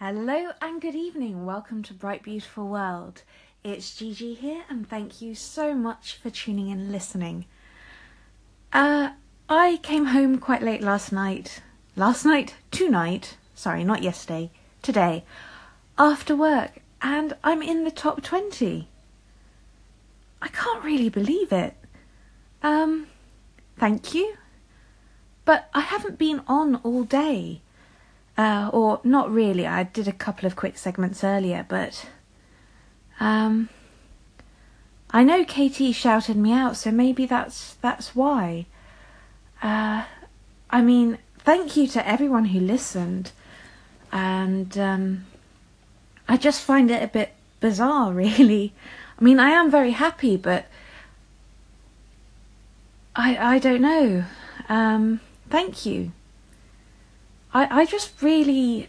Hello and good evening. Welcome to Bright Beautiful World. It's Gigi here, and thank you so much for tuning in and listening. Uh, I came home quite late last night. Last night? Tonight? Sorry, not yesterday. Today. After work, and I'm in the top 20. I can't really believe it. Um, thank you. But I haven't been on all day. Uh, or not really. I did a couple of quick segments earlier, but um, I know Katie shouted me out, so maybe that's that's why. Uh, I mean, thank you to everyone who listened, and um, I just find it a bit bizarre, really. I mean, I am very happy, but I I don't know. Um, thank you. I, I just really,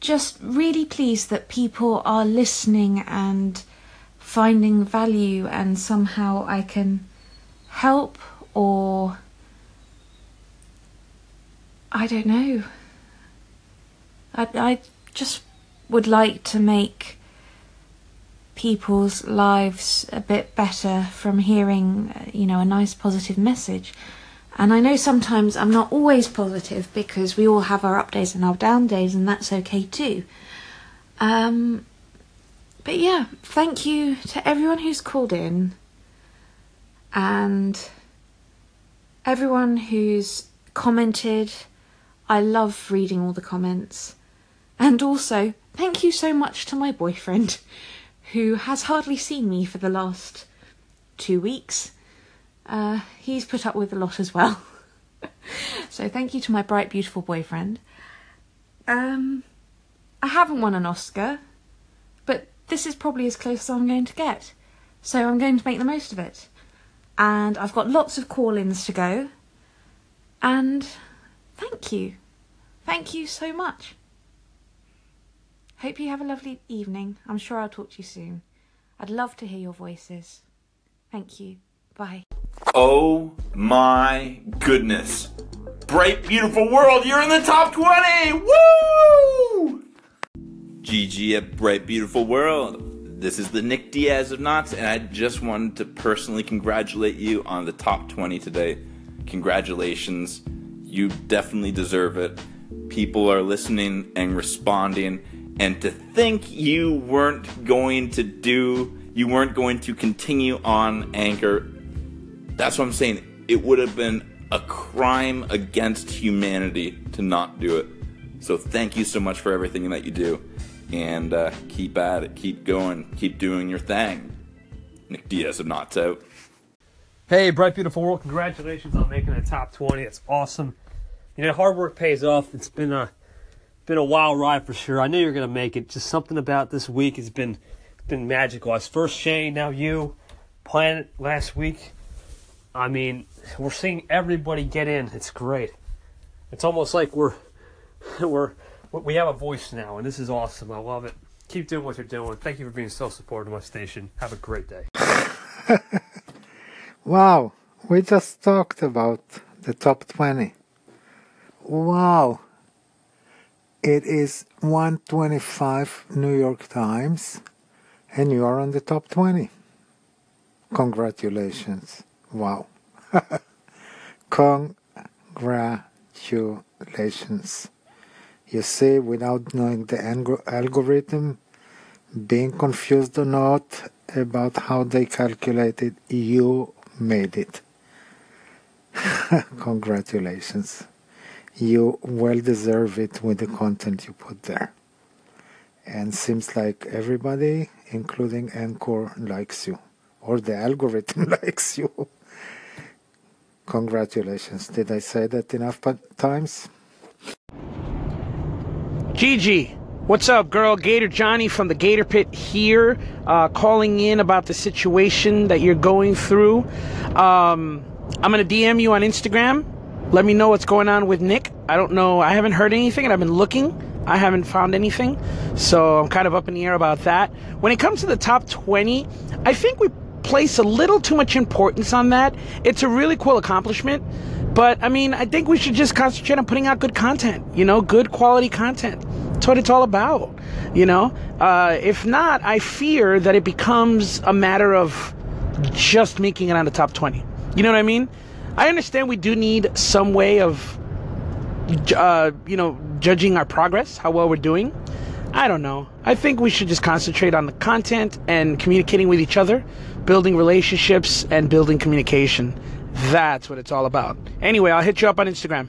just really pleased that people are listening and finding value, and somehow I can help or I don't know. I, I just would like to make people's lives a bit better from hearing, uh, you know, a nice positive message. And I know sometimes I'm not always positive because we all have our up days and our down days, and that's okay too. Um, but yeah, thank you to everyone who's called in and everyone who's commented. I love reading all the comments. And also, thank you so much to my boyfriend who has hardly seen me for the last two weeks. Uh, he's put up with a lot as well. so thank you to my bright, beautiful boyfriend. Um, I haven't won an Oscar, but this is probably as close as I'm going to get. So I'm going to make the most of it. And I've got lots of call ins to go. And thank you. Thank you so much. Hope you have a lovely evening. I'm sure I'll talk to you soon. I'd love to hear your voices. Thank you. Bye. Oh my goodness. Bright, beautiful world, you're in the top 20! Woo! GG at Bright, Beautiful World. This is the Nick Diaz of Knots, and I just wanted to personally congratulate you on the top 20 today. Congratulations. You definitely deserve it. People are listening and responding, and to think you weren't going to do, you weren't going to continue on Anchor that's what I'm saying. It would have been a crime against humanity to not do it. So thank you so much for everything that you do. And uh, keep at it. Keep going. Keep doing your thing. Nick Diaz of Knots out. Hey, Bright Beautiful World, congratulations on making the top 20. It's awesome. You know, hard work pays off. It's been a been a wild ride for sure. I knew you were to make it. Just something about this week has been been magical. I was first Shane, now you. Planet last week. I mean, we're seeing everybody get in. It's great. It's almost like we're we're we have a voice now, and this is awesome. I love it. Keep doing what you're doing. Thank you for being so supportive of my station. Have a great day. wow, we just talked about the top 20. Wow. It is 125 New York Times and you are on the top 20. Congratulations. Wow. Congratulations. You see, without knowing the algorithm, being confused or not about how they calculated, you made it. Congratulations. You well deserve it with the content you put there. And seems like everybody, including Anchor, likes you, or the algorithm likes you. Congratulations. Did I say that enough times? Gigi, what's up, girl? Gator Johnny from the Gator Pit here, uh, calling in about the situation that you're going through. Um, I'm going to DM you on Instagram. Let me know what's going on with Nick. I don't know. I haven't heard anything, and I've been looking. I haven't found anything. So I'm kind of up in the air about that. When it comes to the top 20, I think we place a little too much importance on that. It's a really cool accomplishment, but I mean, I think we should just concentrate on putting out good content, you know, good quality content. That's what it's all about, you know? Uh, if not, I fear that it becomes a matter of just making it on the top 20. You know what I mean? I understand we do need some way of, uh, you know, judging our progress, how well we're doing. I don't know. I think we should just concentrate on the content and communicating with each other, building relationships and building communication. That's what it's all about. Anyway, I'll hit you up on Instagram.